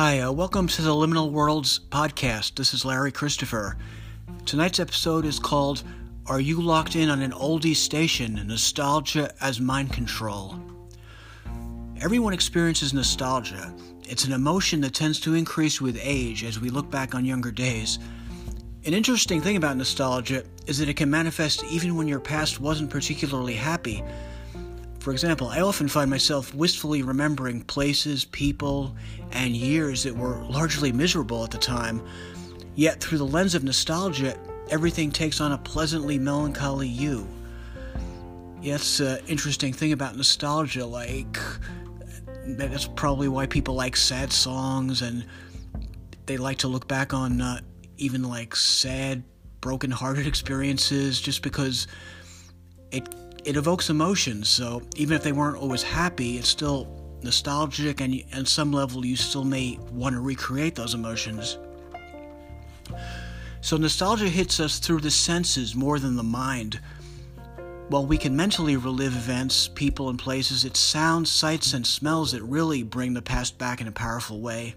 Hi, uh, welcome to the Liminal Worlds podcast. This is Larry Christopher. Tonight's episode is called Are You Locked In on an Oldie Station? Nostalgia as Mind Control. Everyone experiences nostalgia. It's an emotion that tends to increase with age as we look back on younger days. An interesting thing about nostalgia is that it can manifest even when your past wasn't particularly happy. For example, I often find myself wistfully remembering places, people, and years that were largely miserable at the time. Yet, through the lens of nostalgia, everything takes on a pleasantly melancholy hue. Yeah, that's an interesting thing about nostalgia. Like, that's probably why people like sad songs and they like to look back on uh, even like sad, broken-hearted experiences just because it it evokes emotions. So even if they weren't always happy, it's still nostalgic, and on some level, you still may want to recreate those emotions. So nostalgia hits us through the senses more than the mind. While we can mentally relive events, people, and places, it's sounds, sights, and smells that really bring the past back in a powerful way.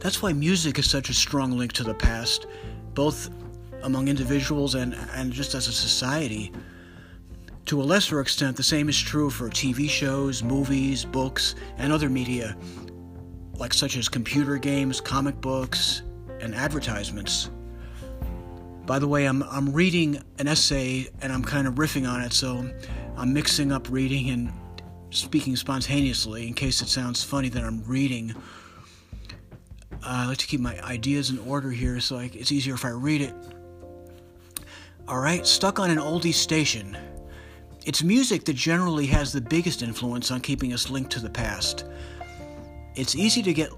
That's why music is such a strong link to the past, both among individuals and, and just as a society. To a lesser extent, the same is true for TV shows, movies, books, and other media, like such as computer games, comic books, and advertisements. By the way, I'm, I'm reading an essay and I'm kind of riffing on it, so I'm mixing up reading and speaking spontaneously in case it sounds funny that I'm reading. Uh, I like to keep my ideas in order here so I, it's easier if I read it. Alright, stuck on an oldie station. It's music that generally has the biggest influence on keeping us linked to the past. It's easy to get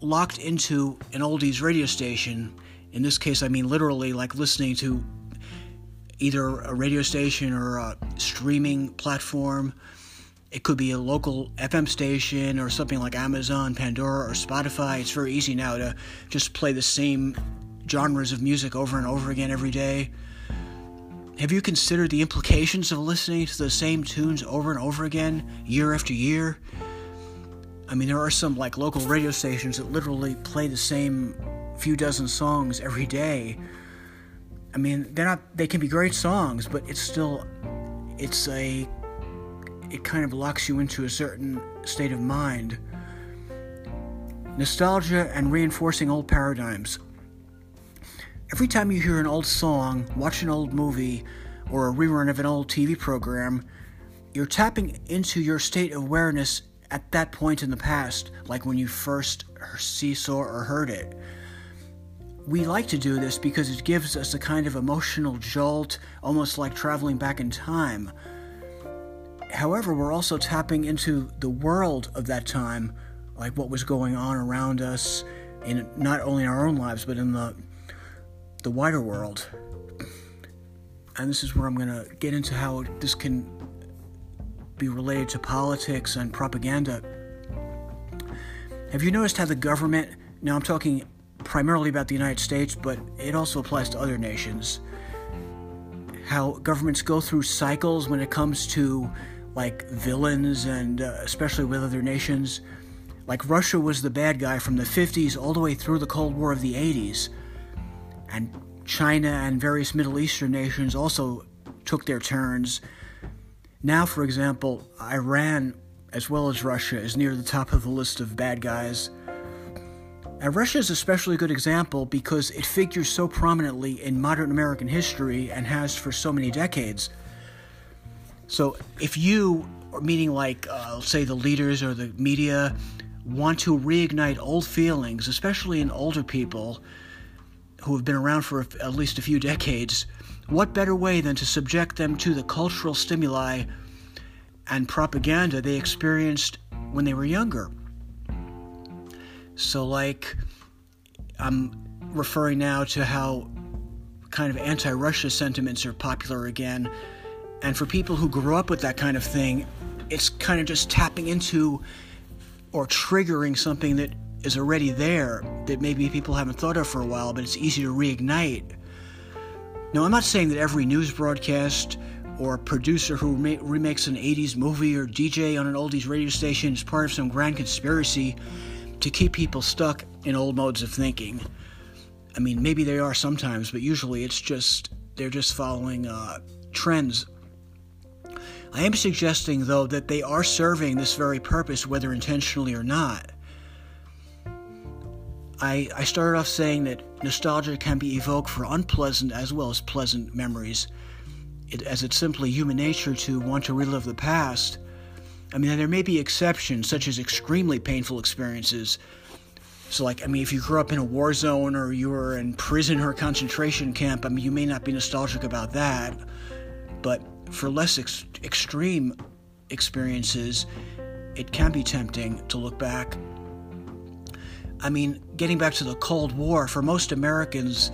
locked into an oldies radio station. In this case, I mean literally like listening to either a radio station or a streaming platform. It could be a local FM station or something like Amazon, Pandora, or Spotify. It's very easy now to just play the same genres of music over and over again every day. Have you considered the implications of listening to the same tunes over and over again, year after year? I mean, there are some like local radio stations that literally play the same few dozen songs every day. I mean, they're not they can be great songs, but it's still it's a it kind of locks you into a certain state of mind. Nostalgia and reinforcing old paradigms. Every time you hear an old song, watch an old movie, or a rerun of an old TV program, you're tapping into your state of awareness at that point in the past, like when you first see, saw, or heard it. We like to do this because it gives us a kind of emotional jolt, almost like traveling back in time. However, we're also tapping into the world of that time, like what was going on around us in not only in our own lives, but in the the wider world. And this is where I'm going to get into how this can be related to politics and propaganda. Have you noticed how the government, now I'm talking primarily about the United States, but it also applies to other nations, how governments go through cycles when it comes to like villains and uh, especially with other nations? Like Russia was the bad guy from the 50s all the way through the Cold War of the 80s and China and various Middle Eastern nations also took their turns. Now, for example, Iran, as well as Russia, is near the top of the list of bad guys. And Russia is especially a good example because it figures so prominently in modern American history and has for so many decades. So, if you, meaning like, uh, say, the leaders or the media, want to reignite old feelings, especially in older people, who have been around for at least a few decades, what better way than to subject them to the cultural stimuli and propaganda they experienced when they were younger? So, like, I'm referring now to how kind of anti Russia sentiments are popular again. And for people who grew up with that kind of thing, it's kind of just tapping into or triggering something that is already there that maybe people haven't thought of for a while, but it's easy to reignite. Now, I'm not saying that every news broadcast or producer who re- remakes an 80s movie or DJ on an oldies radio station is part of some grand conspiracy. to keep people stuck in old modes of thinking. I mean, maybe they are sometimes, but usually it's just they're just following uh, trends. I am suggesting, though, that they are serving this very purpose, whether intentionally or not. I, I started off saying that nostalgia can be evoked for unpleasant as well as pleasant memories, it, as it's simply human nature to want to relive the past. I mean, there may be exceptions, such as extremely painful experiences. So, like, I mean, if you grew up in a war zone or you were in prison or a concentration camp, I mean, you may not be nostalgic about that. But for less ex- extreme experiences, it can be tempting to look back I mean, getting back to the Cold War, for most Americans,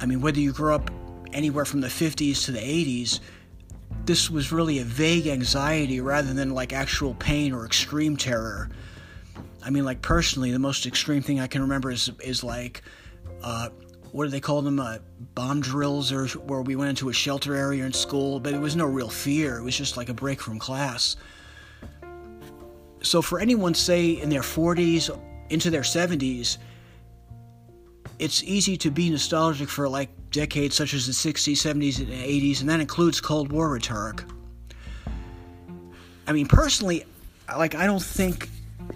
I mean, whether you grew up anywhere from the 50s to the 80s, this was really a vague anxiety rather than like actual pain or extreme terror. I mean, like personally, the most extreme thing I can remember is is like, uh, what do they call them? Uh, bomb drills, or where we went into a shelter area in school, but it was no real fear. It was just like a break from class. So for anyone, say in their 40s into their 70s, it's easy to be nostalgic for like decades such as the 60s, 70s, and 80s, and that includes Cold War rhetoric. I mean, personally, like, I don't think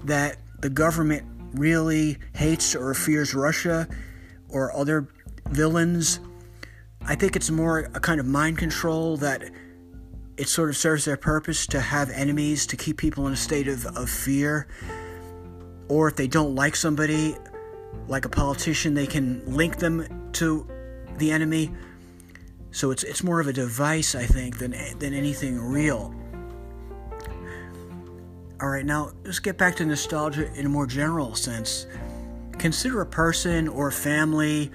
that the government really hates or fears Russia or other villains. I think it's more a kind of mind control that it sort of serves their purpose to have enemies, to keep people in a state of, of fear or if they don't like somebody, like a politician, they can link them to the enemy. So it's it's more of a device, I think, than than anything real. All right, now let's get back to nostalgia in a more general sense. Consider a person or a family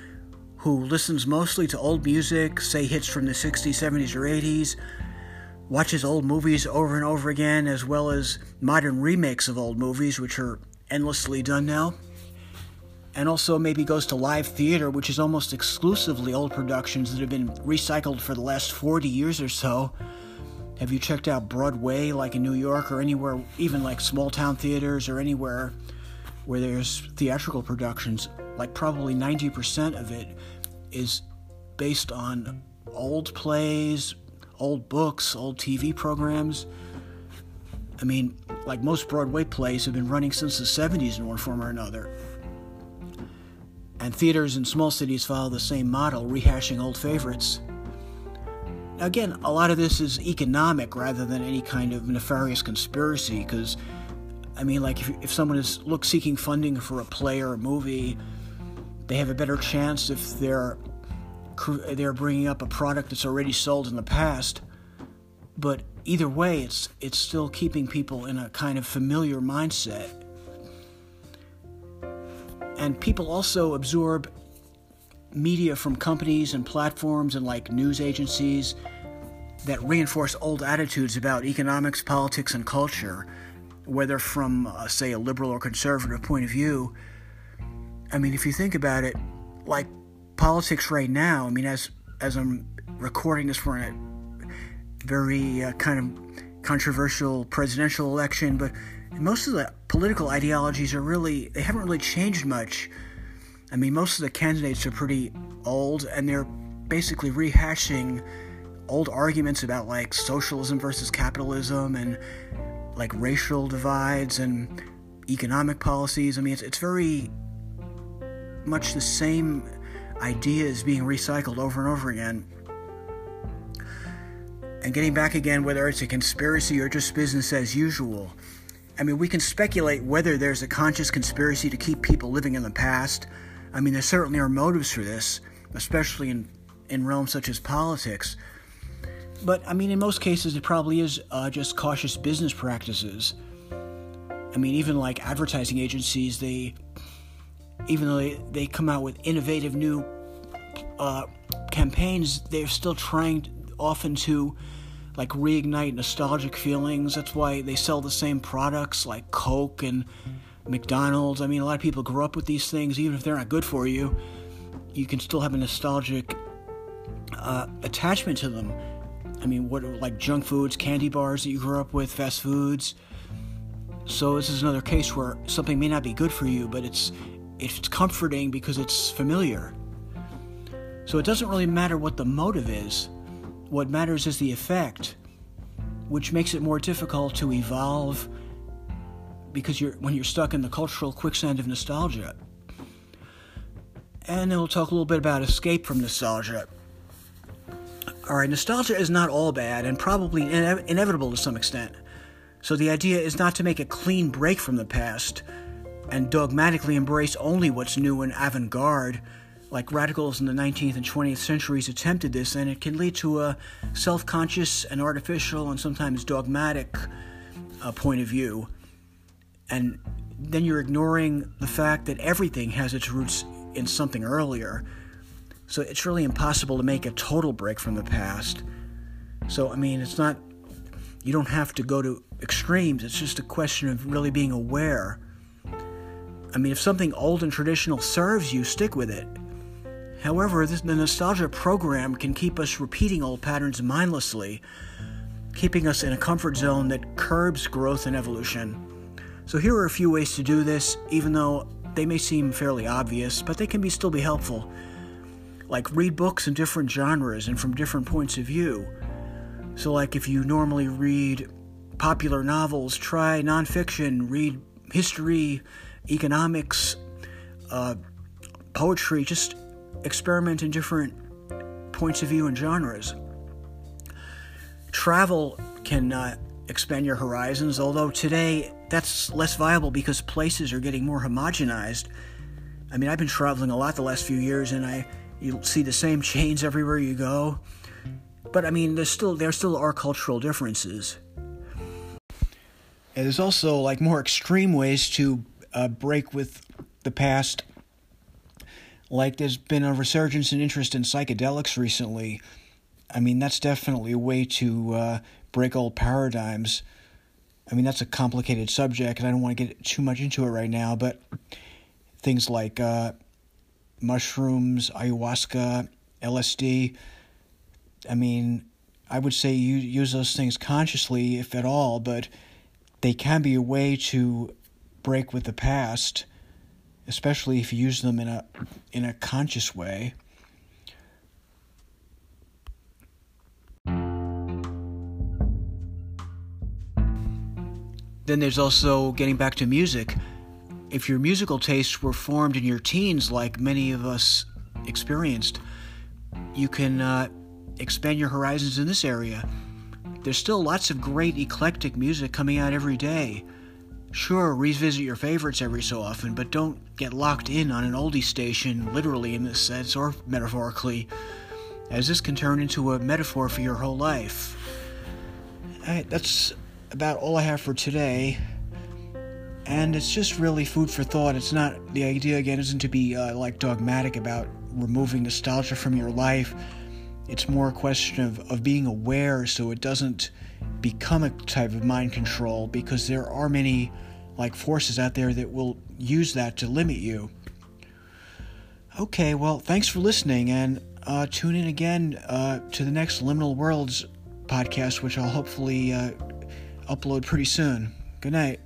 who listens mostly to old music, say hits from the 60s, 70s, or 80s, watches old movies over and over again, as well as modern remakes of old movies, which are endlessly done now. And also maybe goes to live theater, which is almost exclusively old productions that have been recycled for the last 40 years or so. Have you checked out Broadway, like in New York, or anywhere, even like small town theaters, or anywhere where there's theatrical productions? Like probably 90% of it is based on old plays, old books, old TV programs. I mean, like most Broadway plays have been running since the 70s in one form or another. And theaters in small cities follow the same model, rehashing old favorites. Now, again, a lot of this is economic rather than any kind of nefarious conspiracy, because, I mean, like, if, if someone is look seeking funding for a play or a movie, they have a better chance if they're they're bringing up a product that's already sold in the past. But either way, it's it's still keeping people in a kind of familiar mindset. And people also absorb media from companies and platforms and like news agencies that reinforce old attitudes about economics, politics, and culture, whether from, uh, say, a liberal or conservative point of view. I mean, if you think about it, like politics right now, I mean, as as I'm recording this for a very uh, kind of controversial presidential election, but most of the political ideologies are really, they haven't really changed much. I mean, most of the candidates are pretty old and they're basically rehashing old arguments about like socialism versus capitalism and like racial divides and economic policies. I mean, it's, it's very much the same ideas being recycled over and over again and getting back again whether it's a conspiracy or just business as usual. I mean, we can speculate whether there's a conscious conspiracy to keep people living in the past. I mean, there certainly are motives for this, especially in, in realms such as politics. But, I mean, in most cases, it probably is uh, just cautious business practices. I mean, even like advertising agencies, they, even though they, they come out with innovative new uh, campaigns, they're still trying often to like reignite nostalgic feelings. That's why they sell the same products like Coke and McDonald's. I mean, a lot of people grow up with these things, even if they're not good for you. You can still have a nostalgic uh, attachment to them. I mean, what like junk foods, candy bars that you grew up with, fast foods. So this is another case where something may not be good for you, but it's it's comforting because it's familiar. So it doesn't really matter what the motive is. What matters is the effect, which makes it more difficult to evolve because you're when you're stuck in the cultural quicksand of nostalgia. And then we'll talk a little bit about escape from nostalgia. All right, nostalgia is not all bad and probably ine- inevitable to some extent. So the idea is not to make a clean break from the past and dogmatically embrace only what's new and avant garde, like radicals in the 19th and 20th centuries attempted this, and it can lead to a self conscious and artificial and sometimes dogmatic uh, point of view. And then you're ignoring the fact that everything has its roots in something earlier. So it's really impossible to make a total break from the past. So, I mean, it's not, you don't have to go to extremes. It's just a question of really being aware. I mean, if something old and traditional serves you, stick with it. However, this, the nostalgia program can keep us repeating old patterns mindlessly, keeping us in a comfort zone that curbs growth and evolution. So, here are a few ways to do this, even though they may seem fairly obvious, but they can be still be helpful. Like read books in different genres and from different points of view. So, like if you normally read popular novels, try nonfiction, read history, economics, uh, poetry, just experiment in different points of view and genres. Travel can uh, expand your horizons, although today that's less viable because places are getting more homogenized. I mean, I've been traveling a lot the last few years, and I you see the same chains everywhere you go. But I mean, there's still there still are cultural differences. And there's also like more extreme ways to uh, break with the past. Like there's been a resurgence in interest in psychedelics recently. I mean, that's definitely a way to uh, break old paradigms. I mean, that's a complicated subject, and I don't want to get too much into it right now, but things like uh, mushrooms, ayahuasca, LSD, I mean, I would say you use those things consciously, if at all, but they can be a way to break with the past, especially if you use them in a in a conscious way. Then there's also getting back to music. If your musical tastes were formed in your teens, like many of us experienced, you can uh, expand your horizons in this area. There's still lots of great eclectic music coming out every day. Sure, revisit your favorites every so often, but don't get locked in on an oldie station, literally in this sense, or metaphorically, as this can turn into a metaphor for your whole life. That's about all I have for today. And it's just really food for thought. It's not, the idea again isn't to be uh, like dogmatic about removing nostalgia from your life it's more a question of, of being aware so it doesn't become a type of mind control because there are many like forces out there that will use that to limit you. Okay, well, thanks for listening and uh, tune in again uh, to the next Liminal Worlds podcast, which I'll hopefully uh, upload pretty soon. Good night.